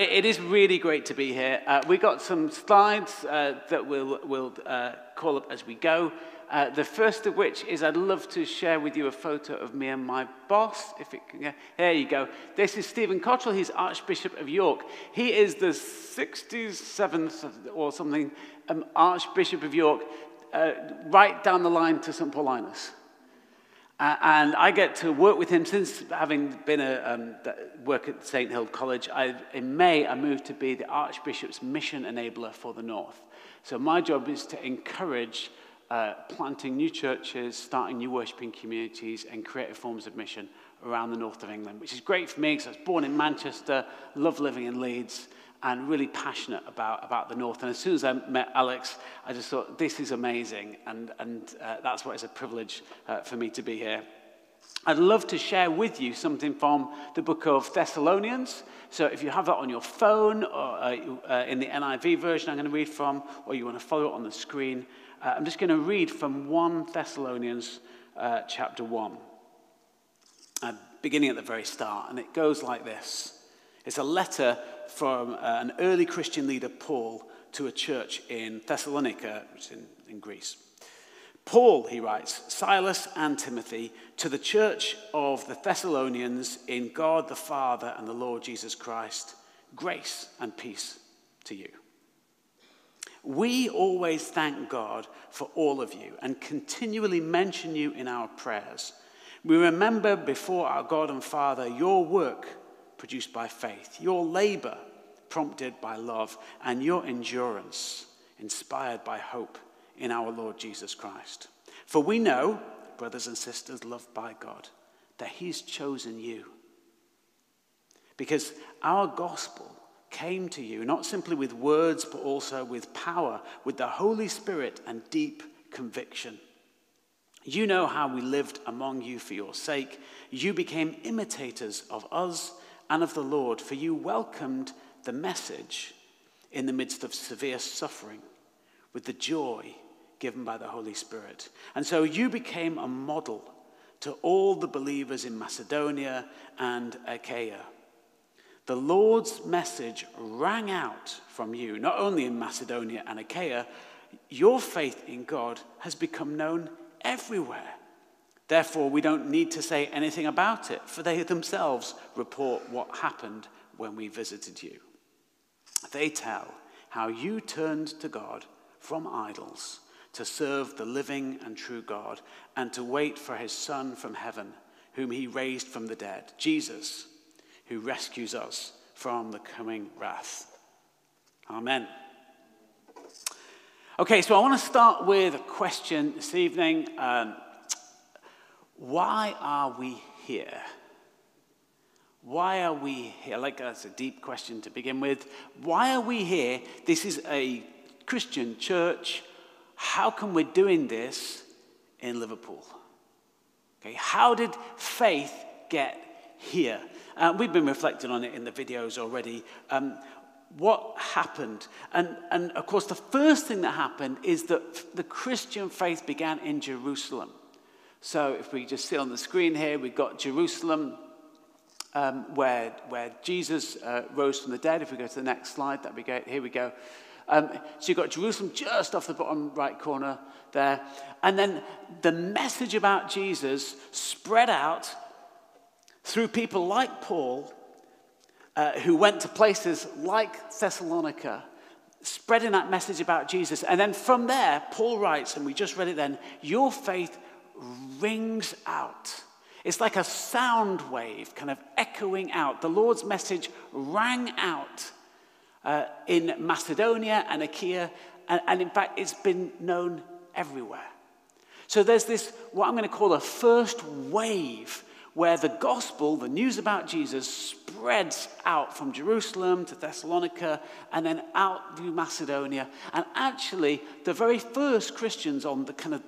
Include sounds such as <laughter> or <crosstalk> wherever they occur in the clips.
it, is really great to be here. Uh, we got some slides uh, that we'll, we'll uh, call up as we go. Uh, the first of which is I'd love to share with you a photo of me and my boss. If it can, there you go. This is Stephen Cottrell. He's Archbishop of York. He is the 67th or something um, Archbishop of York, uh, right down the line to St. Paulinus. Uh, and I get to work with him since having been a um, work at St. Hild College. I, in May, I moved to be the Archbishop's mission enabler for the North. So my job is to encourage uh, planting new churches, starting new worshipping communities, and creative forms of mission around the north of England, which is great for me because I was born in Manchester, love living in Leeds, and really passionate about, about the north. And as soon as I met Alex, I just thought, this is amazing, and, and uh, that's why it's a privilege uh, for me to be here. I'd love to share with you something from the book of Thessalonians. So if you have that on your phone or uh, uh in the NIV version, I'm going to read from, or you want to follow it on the screen, uh, I'm just going to read from 1 Thessalonians uh, chapter 1, uh, beginning at the very start. And it goes like this It's a letter from uh, an early Christian leader, Paul, to a church in Thessalonica, which is in, in Greece. Paul, he writes, Silas and Timothy, to the church of the Thessalonians in God the Father and the Lord Jesus Christ, grace and peace to you. We always thank God for all of you and continually mention you in our prayers. We remember before our God and Father your work produced by faith, your labor prompted by love, and your endurance inspired by hope in our Lord Jesus Christ. For we know, brothers and sisters loved by God, that He's chosen you. Because our gospel came to you, not simply with words, but also with power, with the Holy Spirit and deep conviction. You know how we lived among you for your sake. You became imitators of us and of the Lord, for you welcomed the message in the midst of severe suffering with the joy given by the Holy Spirit. And so you became a model to all the believers in Macedonia and Achaia. The Lord's message rang out from you, not only in Macedonia and Achaia, your faith in God has become known everywhere. Therefore, we don't need to say anything about it, for they themselves report what happened when we visited you. They tell how you turned to God from idols to serve the living and true God and to wait for his Son from heaven, whom he raised from the dead, Jesus who rescues us from the coming wrath. Amen. Okay, so I want to start with a question this evening. Um, why are we here? Why are we here? Like that's a deep question to begin with. Why are we here? This is a Christian church. How come we're doing this in Liverpool? Okay, how did faith get here? Uh, we've been reflecting on it in the videos already. Um, what happened? And, and of course, the first thing that happened is that the Christian faith began in Jerusalem. So if we just see on the screen here, we've got Jerusalem, um, where, where Jesus uh, rose from the dead. If we go to the next slide, that we go. Here we go. Um, so you've got Jerusalem just off the bottom right corner there. And then the message about Jesus spread out through people like Paul, uh, who went to places like Thessalonica, spreading that message about Jesus. And then from there, Paul writes, and we just read it then, your faith rings out. It's like a sound wave kind of echoing out. The Lord's message rang out uh, in Macedonia and Achaia, and, and in fact, it's been known everywhere. So there's this, what I'm going to call a first wave where the gospel, the news about Jesus, spreads out from Jerusalem to Thessalonica and then out through Macedonia. And actually, the very first Christians on the kind of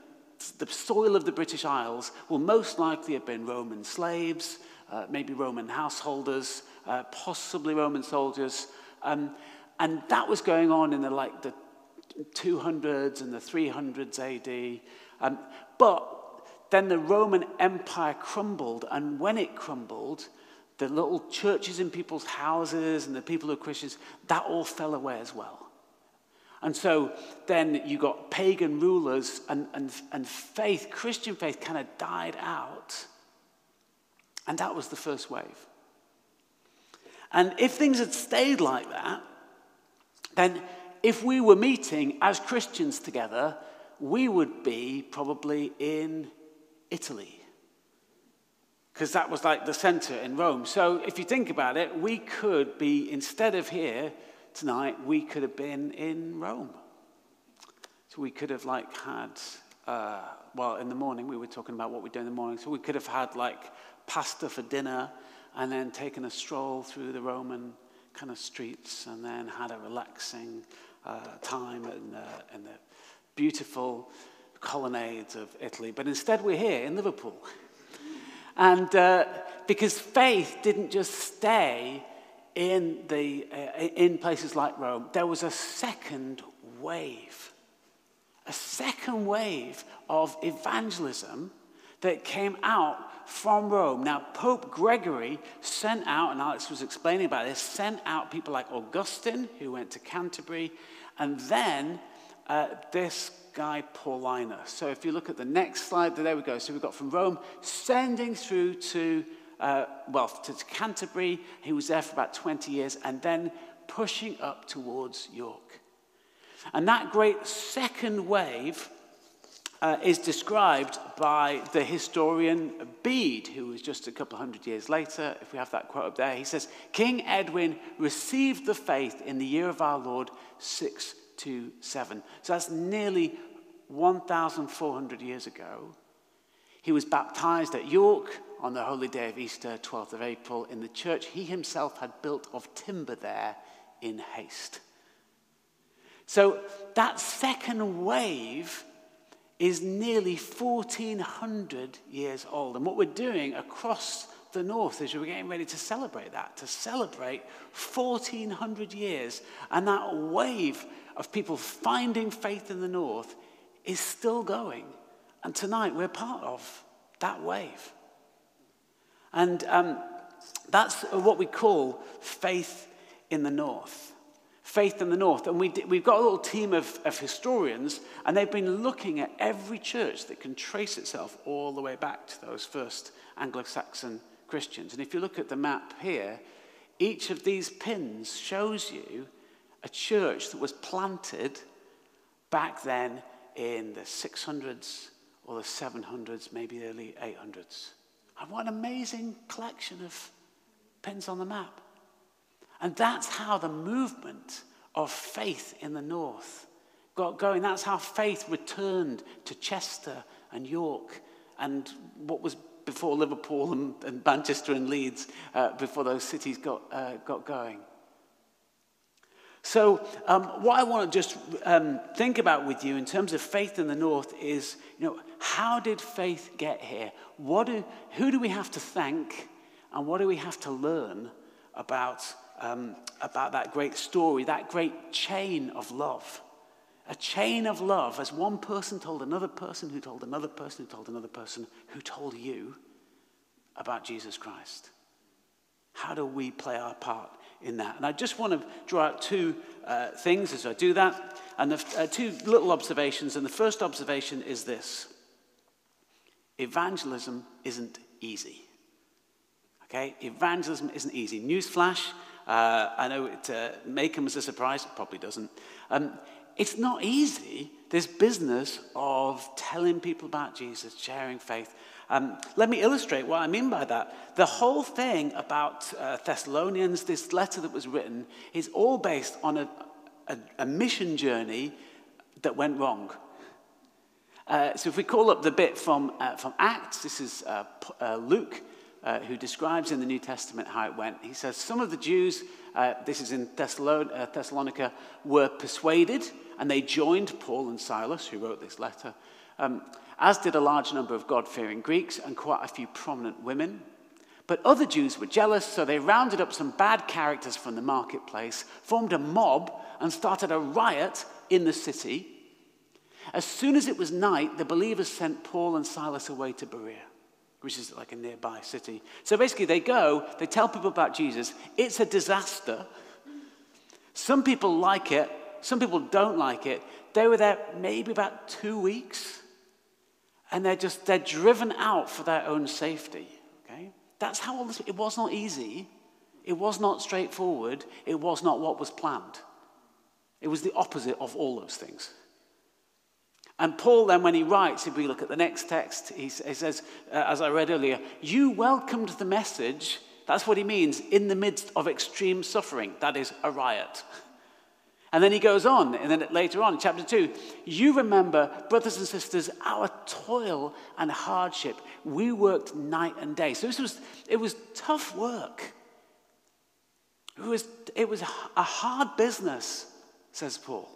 the soil of the British Isles will most likely have been Roman slaves, uh, maybe Roman householders, uh, possibly Roman soldiers. Um, and that was going on in the like the 200s and the 300s AD. Um, but then the Roman Empire crumbled, and when it crumbled, the little churches in people's houses and the people who are Christians, that all fell away as well. And so then you got pagan rulers and, and, and faith, Christian faith, kind of died out. And that was the first wave. And if things had stayed like that, then if we were meeting as Christians together, we would be probably in Italy. Because that was like the center in Rome. So if you think about it, we could be, instead of here tonight, we could have been in Rome. So we could have like had, uh, well, in the morning, we were talking about what we'd do in the morning. So we could have had like pasta for dinner and then taken a stroll through the Roman kind of streets and then had a relaxing uh, time in, uh, in the beautiful colonnades of Italy. But instead, we're here in Liverpool. And uh, because faith didn't just stay in, the, uh, in places like Rome, there was a second wave. A second wave of evangelism that came out from Rome. Now, Pope Gregory sent out, and Alex was explaining about this, sent out people like Augustine, who went to Canterbury, and then uh, this guy Paulinus. So if you look at the next slide, there we go. So we've got from Rome sending through to, uh, well, to Canterbury. He was there for about 20 years, and then pushing up towards York. And that great second wave uh, is described by the historian Bede, who was just a couple hundred years later. If we have that quote up there, he says, King Edwin received the faith in the year of our Lord 627. So that's nearly 1,400 years ago. He was baptized at York on the holy day of Easter, 12th of April, in the church he himself had built of timber there in haste. So that second wave is nearly 1400 years old. And what we're doing across the north is we're getting ready to celebrate that, to celebrate 1400 years. And that wave of people finding faith in the north is still going. And tonight we're part of that wave. And um, that's what we call faith in the north faith in the north. And we, we've got a little team of, of historians, and they've been looking at every church that can trace itself all the way back to those first Anglo Saxon Christians. And if you look at the map here, each of these pins shows you a church that was planted back then in the 600s or the 700s, maybe early 800s. And what an amazing collection of pins on the map. And that's how the movement of faith in the north got going. That's how faith returned to Chester and York and what was before Liverpool and, and Manchester and Leeds, uh, before those cities got, uh, got going. So, um, what I want to just um, think about with you in terms of faith in the north is, you know, how did faith get here? What do, who do we have to thank, and what do we have to learn about um, about that great story, that great chain of love. A chain of love, as one person told another person, who told another person, who told another person, who told you about Jesus Christ. How do we play our part in that? And I just want to draw out two uh, things as I do that, and the, uh, two little observations. And the first observation is this evangelism isn't easy. Okay? Evangelism isn't easy. Newsflash uh, I know it uh, may come as a surprise, it probably doesn't. Um, it's not easy, this business of telling people about Jesus, sharing faith. Um, let me illustrate what I mean by that. The whole thing about uh, Thessalonians, this letter that was written, is all based on a, a, a mission journey that went wrong. Uh, so if we call up the bit from, uh, from Acts, this is uh, uh Luke uh, who describes in the New Testament how it went. He says, Some of the Jews, this is in Thessalon- Thessalonica, were persuaded and they joined Paul and Silas, who wrote this letter, um, as did a large number of God fearing Greeks and quite a few prominent women. But other Jews were jealous, so they rounded up some bad characters from the marketplace, formed a mob, and started a riot in the city. As soon as it was night, the believers sent Paul and Silas away to Berea. which is like a nearby city. So basically, they go, they tell people about Jesus. It's a disaster. Some people like it, some people don't like it. They were there maybe about two weeks, and they're just they're driven out for their own safety. Okay, that's how all this. It was not easy. It was not straightforward. It was not what was planned. It was the opposite of all those things. And Paul, then, when he writes, if we look at the next text, he, says, uh, as I read earlier, you welcomed the message. That's what he means in the midst of extreme suffering. That is a riot. <laughs> And then he goes on, and then later on, chapter 2, you remember, brothers and sisters, our toil and hardship. We worked night and day. So this was, it was tough work. It was, it was a hard business, says Paul.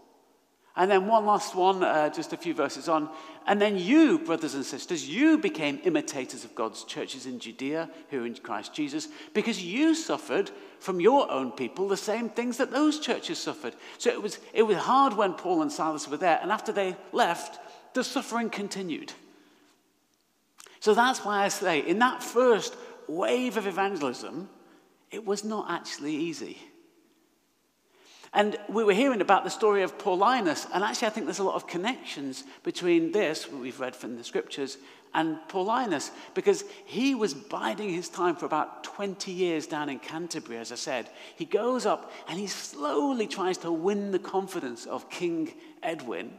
And then one last one, uh, just a few verses on. And then you, brothers and sisters, you became imitators of God's churches in Judea who are in Christ Jesus because you suffered from your own people the same things that those churches suffered. So it was, it was hard when Paul and Silas were there. And after they left, the suffering continued. So that's why I say, in that first wave of evangelism, it was not actually easy. And we were hearing about the story of Paulinus, and actually, I think there's a lot of connections between this, what we've read from the scriptures, and Paulinus, because he was biding his time for about 20 years down in Canterbury, as I said. He goes up and he slowly tries to win the confidence of King Edwin.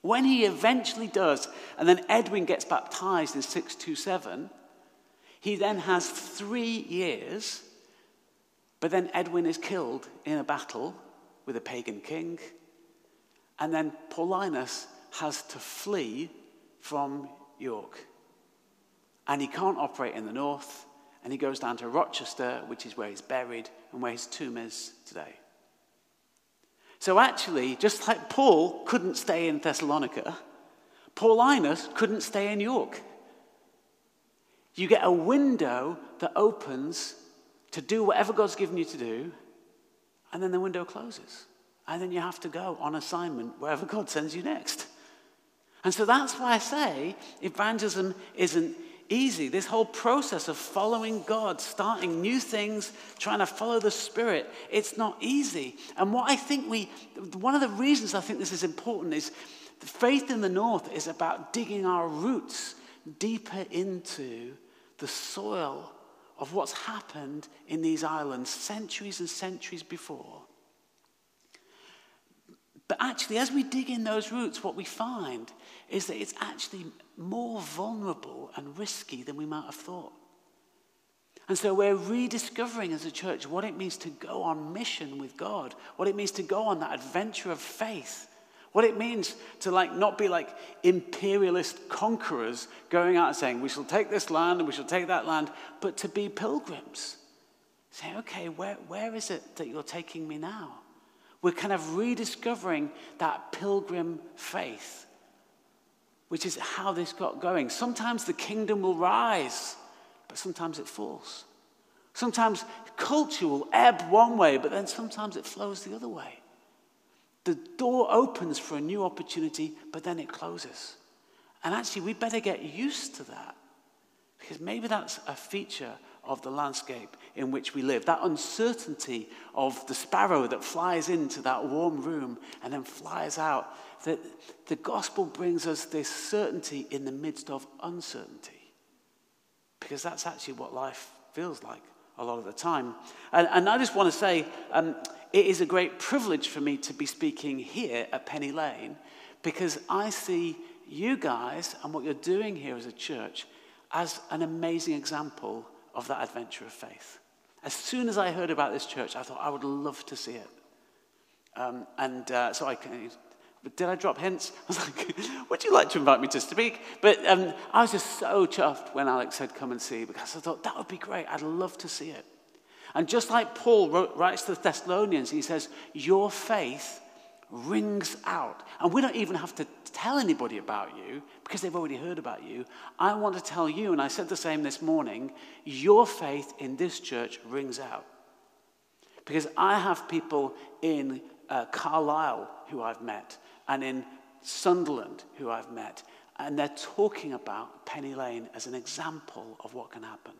When he eventually does, and then Edwin gets baptized in 627, he then has three years but then Edwin is killed in a battle with a pagan king. And then Paulinus has to flee from York. And he can't operate in the north. And he goes down to Rochester, which is where he's buried and where his tomb is today. So, actually, just like Paul couldn't stay in Thessalonica, Paulinus couldn't stay in York. You get a window that opens to do whatever God's given you to do, and then the window closes. And then you have to go on assignment wherever God sends you next. And so that's why I say evangelism isn't easy. This whole process of following God, starting new things, trying to follow the Spirit, it's not easy. And what I think we, one of the reasons I think this is important is faith in the North is about digging our roots deeper into the soil of what's happened in these islands centuries and centuries before. But actually, as we dig in those roots, what we find is that it's actually more vulnerable and risky than we might have thought. And so we're rediscovering as a church what it means to go on mission with God, what it means to go on that adventure of faith what it means to like not be like imperialist conquerors going out and saying, we shall take this land and we shall take that land, but to be pilgrims. Say, okay, where, where is it that you're taking me now? We're kind of rediscovering that pilgrim faith, which is how this got going. Sometimes the kingdom will rise, but sometimes it falls. Sometimes culture will ebb one way, but then sometimes it flows the other way. The door opens for a new opportunity, but then it closes. And actually, we better get used to that because maybe that's a feature of the landscape in which we live. That uncertainty of the sparrow that flies into that warm room and then flies out. That the gospel brings us this certainty in the midst of uncertainty because that's actually what life feels like a lot of the time. And, and I just want to say, um, it is a great privilege for me to be speaking here at Penny Lane because I see you guys and what you're doing here as a church as an amazing example of that adventure of faith. As soon as I heard about this church, I thought I would love to see it. Um, and uh, so I. Did I drop hints? <laughs> I was like, would you like to invite me to speak? But um, I was just so chuffed when Alex said, come and see, because I thought that would be great. I'd love to see it. And just like Paul wrote, writes to the Thessalonians, he says, Your faith rings out. And we don't even have to tell anybody about you because they've already heard about you. I want to tell you, and I said the same this morning, your faith in this church rings out. Because I have people in uh, Carlisle who I've met, and in Sunderland who I've met, And they're talking about Penny Lane as an example of what can happen.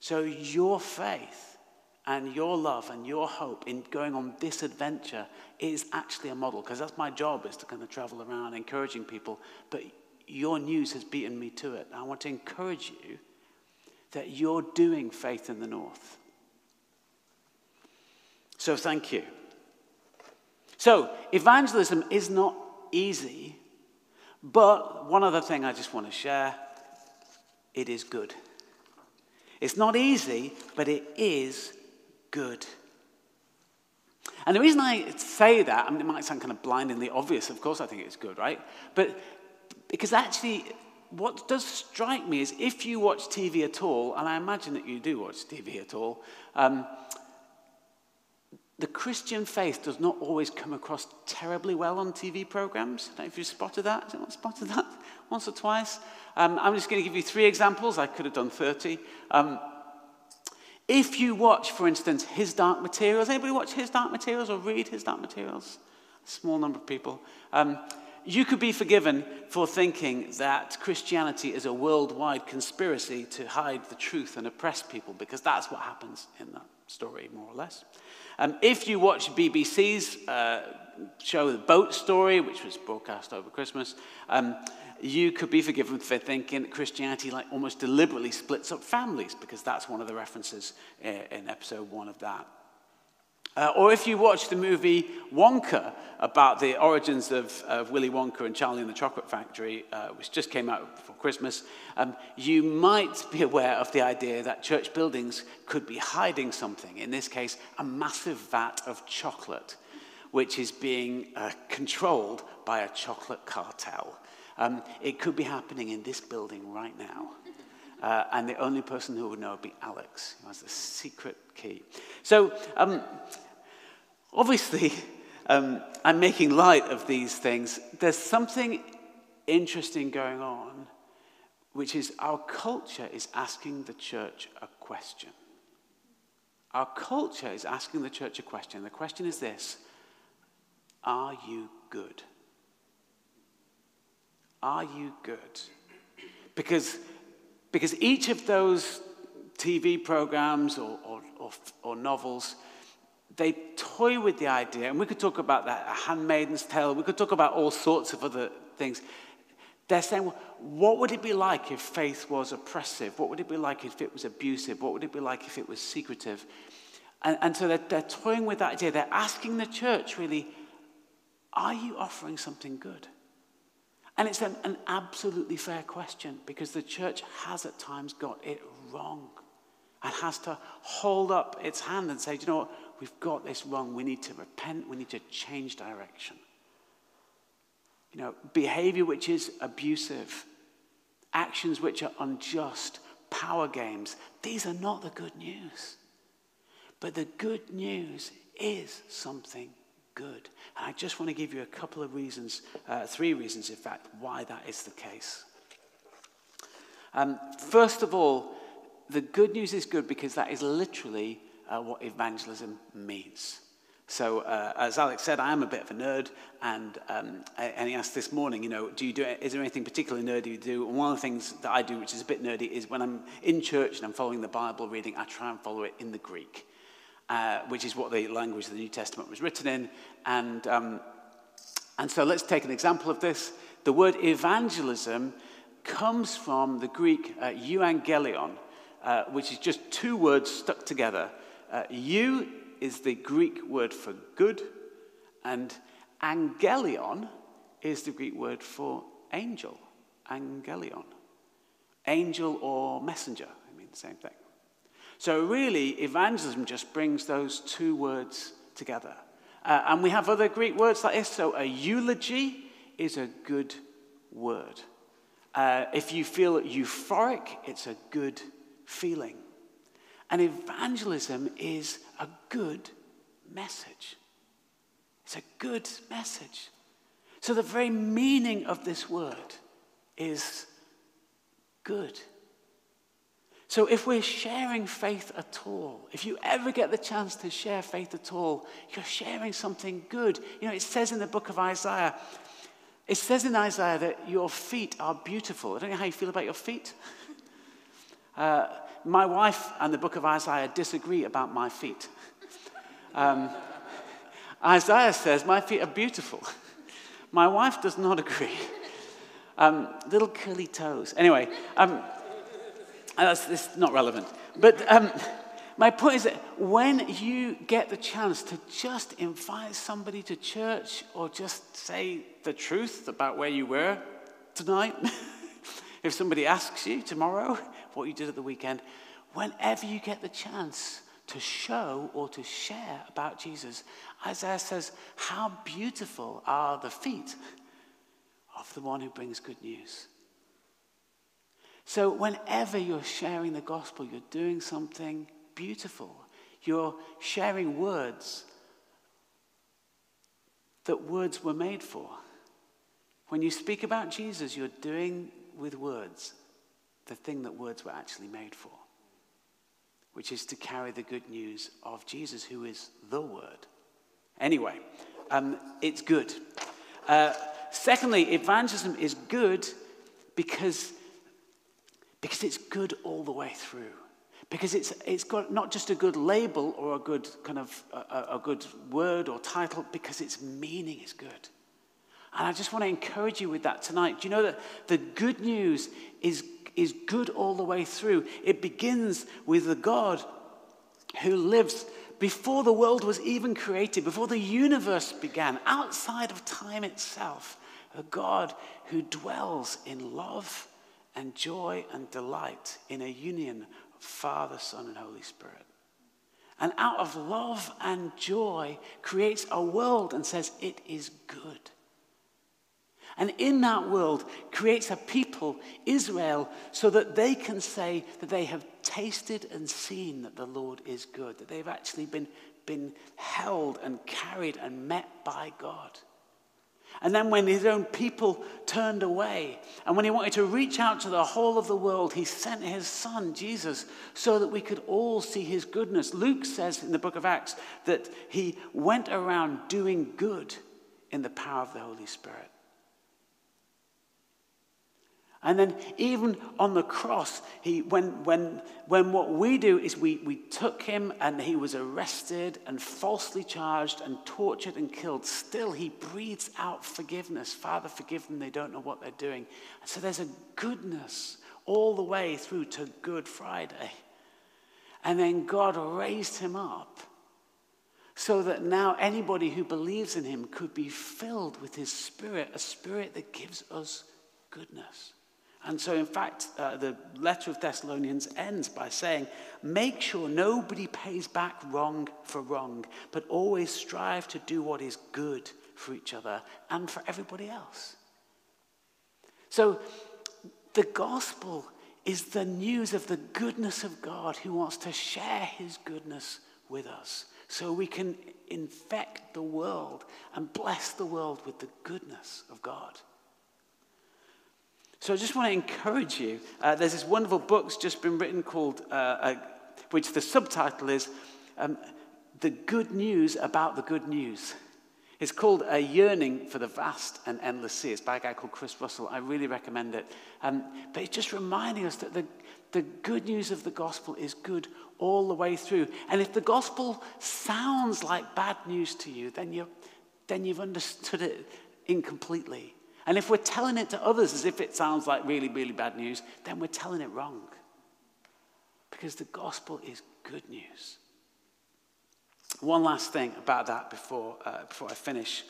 So your faith and your love and your hope in going on this adventure is actually a model because that's my job is to kind of travel around encouraging people. But your news has beaten me to it. I want to encourage you that you're doing faith in the north. So thank you. So evangelism is not easy but one other thing i just want to share it is good it's not easy but it is good. And the reason I say that, I mean, it might sound kind of blindingly obvious, of course I think it's good, right? But because actually, what does strike me is if you watch TV at all, and I imagine that you do watch TV at all, um, the Christian faith does not always come across terribly well on TV programs. I don't know if you've spotted that. Has anyone spotted that once or twice? Um, I'm just going to give you three examples. I could have done 30. Um, if you watch, for instance, His Dark Materials, anybody watch His Dark Materials or read His Dark Materials? A small number of people. Um, you could be forgiven for thinking that Christianity is a worldwide conspiracy to hide the truth and oppress people, because that's what happens in that story, more or less. Um, if you watch BBC's uh, show, The Boat Story, which was broadcast over Christmas, um, you could be forgiven for thinking that Christianity like almost deliberately splits up families because that's one of the references uh, in episode one of that. Uh, or if you watch the movie Wonka about the origins of, of Willy Wonka and Charlie and the Chocolate Factory, uh, which just came out before Christmas, um, you might be aware of the idea that church buildings could be hiding something. In this case, a massive vat of chocolate, which is being uh, controlled by a chocolate cartel. Um, it could be happening in this building right now. Uh, and the only person who would know would be Alex, who has the secret key. So, um, obviously, um, I'm making light of these things. There's something interesting going on, which is our culture is asking the church a question. Our culture is asking the church a question. The question is this Are you good? Are you good? Because, because each of those TV programs or, or, or, or novels, they toy with the idea, and we could talk about that, A Handmaid's Tale, we could talk about all sorts of other things. They're saying, what would it be like if faith was oppressive? What would it be like if it was abusive? What would it be like if it was secretive? And, and so they're, they're toying with that idea. They're asking the church, really, are you offering something good? And it's an, an absolutely fair question because the church has at times got it wrong and has to hold up its hand and say, you know what, we've got this wrong. We need to repent. We need to change direction. You know, behavior which is abusive, actions which are unjust, power games, these are not the good news. But the good news is something good. And I just want to give you a couple of reasons, uh, three reasons, in fact, why that is the case. Um, first of all, the good news is good because that is literally uh, what evangelism means. So, uh, as Alex said, I am a bit of a nerd, and, um, and he asked this morning, you know, do you do, is there anything particularly nerdy you do? And one of the things that I do, which is a bit nerdy, is when I'm in church and I'm following the Bible reading, I try and follow it in the Greek uh, which is what the language of the New Testament was written in. And, um, and so let's take an example of this. The word evangelism comes from the Greek uh, euangelion, uh, which is just two words stuck together. Uh, eu is the Greek word for good, and angelion is the Greek word for angel. Angelion. Angel or messenger, I mean the same thing. So, really, evangelism just brings those two words together. Uh, and we have other Greek words like this. So, a eulogy is a good word. Uh, if you feel euphoric, it's a good feeling. And evangelism is a good message. It's a good message. So, the very meaning of this word is good. So, if we're sharing faith at all, if you ever get the chance to share faith at all, you're sharing something good. You know, it says in the book of Isaiah, It says in Isaiah that your feet are beautiful. I don't know how you feel about your feet. <laughs> Uh, my wife and the book of Isaiah disagree about my feet. Um, <laughs> Isaiah says, My feet are beautiful. <laughs> My wife does not agree. Um, little curly toes. Anyway, um, that's, that's, not relevant. But um, my point is that when you get the chance to just invite somebody to church or just say the truth about where you were tonight, <laughs> if somebody asks you tomorrow what you did at the weekend, whenever you get the chance to show or to share about Jesus, Isaiah says, How beautiful are the feet of the one who brings good news. So, whenever you're sharing the gospel, you're doing something beautiful. You're sharing words that words were made for. When you speak about Jesus, you're doing with words the thing that words were actually made for, which is to carry the good news of Jesus, who is the Word. Anyway, um, it's good. Uh, secondly, evangelism is good because, because it's good all the way through. Because it's, it's got not just a good label or a good kind of a, a good word or title because its meaning is good. And i just want to encourage you with that tonight. Do you know that the good news is, is good all the way through? It begins with the god who lives before the world was even created before the universe began outside of time itself a god who dwells in love and joy and delight in a union of Father, Son, and Holy Spirit. And out of love and joy creates a world and says it is good. And in that world creates a people, Israel, so that they can say that they have tasted and seen that the Lord is good, that they've actually been, been held and carried and met by God. And then, when his own people turned away, and when he wanted to reach out to the whole of the world, he sent his son, Jesus, so that we could all see his goodness. Luke says in the book of Acts that he went around doing good in the power of the Holy Spirit. And then, even on the cross, he, when, when, when what we do is we, we took him and he was arrested and falsely charged and tortured and killed, still he breathes out forgiveness. Father, forgive them, they don't know what they're doing. So there's a goodness all the way through to Good Friday. And then God raised him up so that now anybody who believes in him could be filled with his spirit, a spirit that gives us goodness. And so, in fact, uh, the letter of Thessalonians ends by saying, Make sure nobody pays back wrong for wrong, but always strive to do what is good for each other and for everybody else. So, the gospel is the news of the goodness of God who wants to share his goodness with us so we can infect the world and bless the world with the goodness of God. So I just want to encourage you. Uh, there's this wonderful book that's just been written called, uh, uh, which the subtitle is um, The Good News About the Good News. It's called A Yearning for the Vast and Endless Sea. It's by a guy called Chris Russell. I really recommend it. Um, but it's just reminding us that the, the good news of the gospel is good all the way through. And if the gospel sounds like bad news to you, then, you then you've understood it incompletely. And if we're telling it to others as if it sounds like really, really bad news, then we're telling it wrong. Because the gospel is good news. One last thing about that before, uh, before I finish,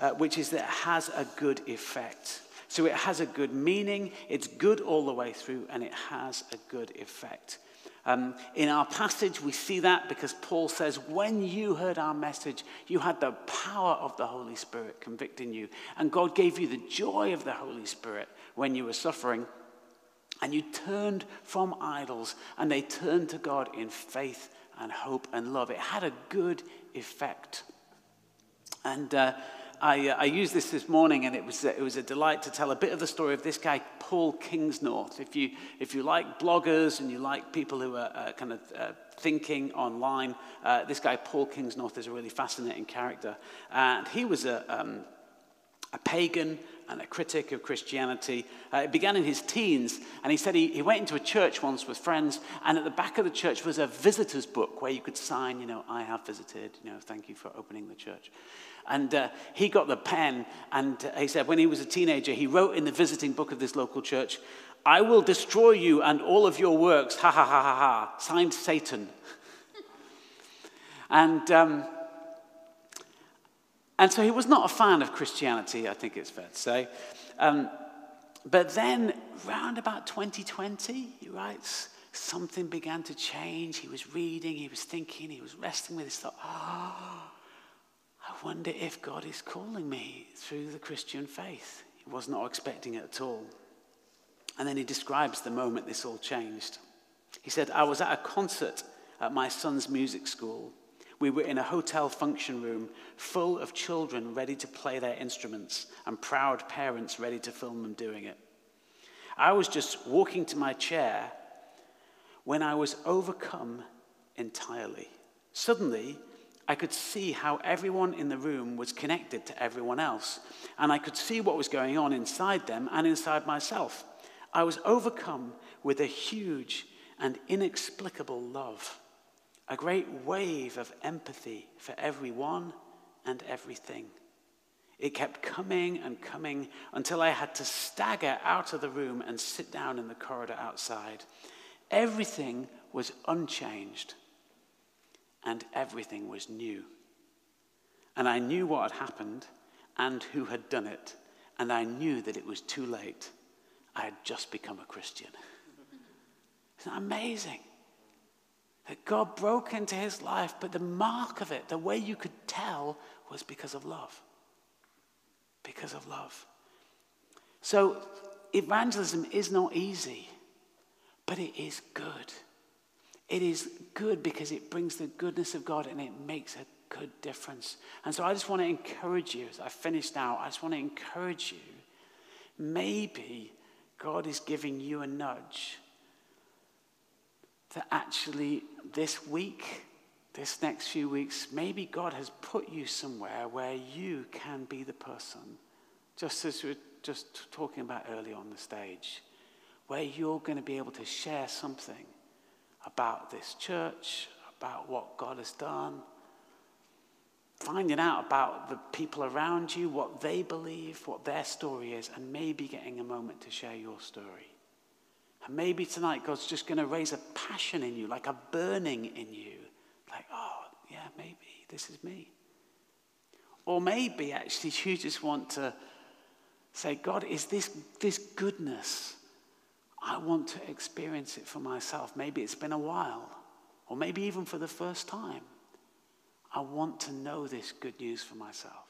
uh, which is that it has a good effect. So it has a good meaning, it's good all the way through, and it has a good effect. Um, in our passage, we see that because Paul says, When you heard our message, you had the power of the Holy Spirit convicting you. And God gave you the joy of the Holy Spirit when you were suffering. And you turned from idols and they turned to God in faith and hope and love. It had a good effect. And uh, I, uh, I, used this this morning, and it was, it was a delight to tell a bit of the story of this guy, Paul Kingsnorth. If you, if you like bloggers and you like people who are uh, kind of uh, thinking online, uh, this guy, Paul Kingsnorth, is a really fascinating character. And he was a, um, a pagan and a critic of Christianity. Uh, it began in his teens, and he said he, he went into a church once with friends, and at the back of the church was a visitor's book where you could sign, you know, I have visited, you know, thank you for opening the church. And uh, he got the pen, and he said when he was a teenager, he wrote in the visiting book of this local church, I will destroy you and all of your works, ha ha ha ha ha, signed Satan. <laughs> and. Um, and so he was not a fan of Christianity, I think it's fair to say. Um, but then, round about 2020, he writes, something began to change. He was reading, he was thinking, he was wrestling with his thought, oh, wonder if God is calling me through the Christian faith. He was not expecting it at all. And then he describes the moment this all changed. He said, I was at a concert at my son's music school. We were in a hotel function room full of children ready to play their instruments and proud parents ready to film them doing it. I was just walking to my chair when I was overcome entirely. Suddenly, I could see how everyone in the room was connected to everyone else, and I could see what was going on inside them and inside myself. I was overcome with a huge and inexplicable love a great wave of empathy for everyone and everything. It kept coming and coming until I had to stagger out of the room and sit down in the corridor outside. Everything was unchanged and everything was new. And I knew what had happened and who had done it, and I knew that it was too late. I had just become a Christian. <laughs> Isn't that amazing? that God broke into his life, but the mark of it, the way you could tell, was because of love. Because of love. So, evangelism is not easy, but it is good. It is good because it brings the goodness of God and it makes a good difference. And so, I just want to encourage you as I finish now, I just want to encourage you. Maybe God is giving you a nudge that actually this week, this next few weeks, maybe God has put you somewhere where you can be the person, just as we were just talking about earlier on the stage, where you're going to be able to share something about this church, about what God has done, finding out about the people around you, what they believe, what their story is, and maybe getting a moment to share your story. And maybe tonight God's just going to raise a passion in you, like a burning in you. Like, oh, yeah, maybe this is me. Or maybe actually <laughs> you just want to say, God, is this, this goodness? I want to experience it for myself. Maybe it's been a while, or maybe even for the first time. I want to know this good news for myself.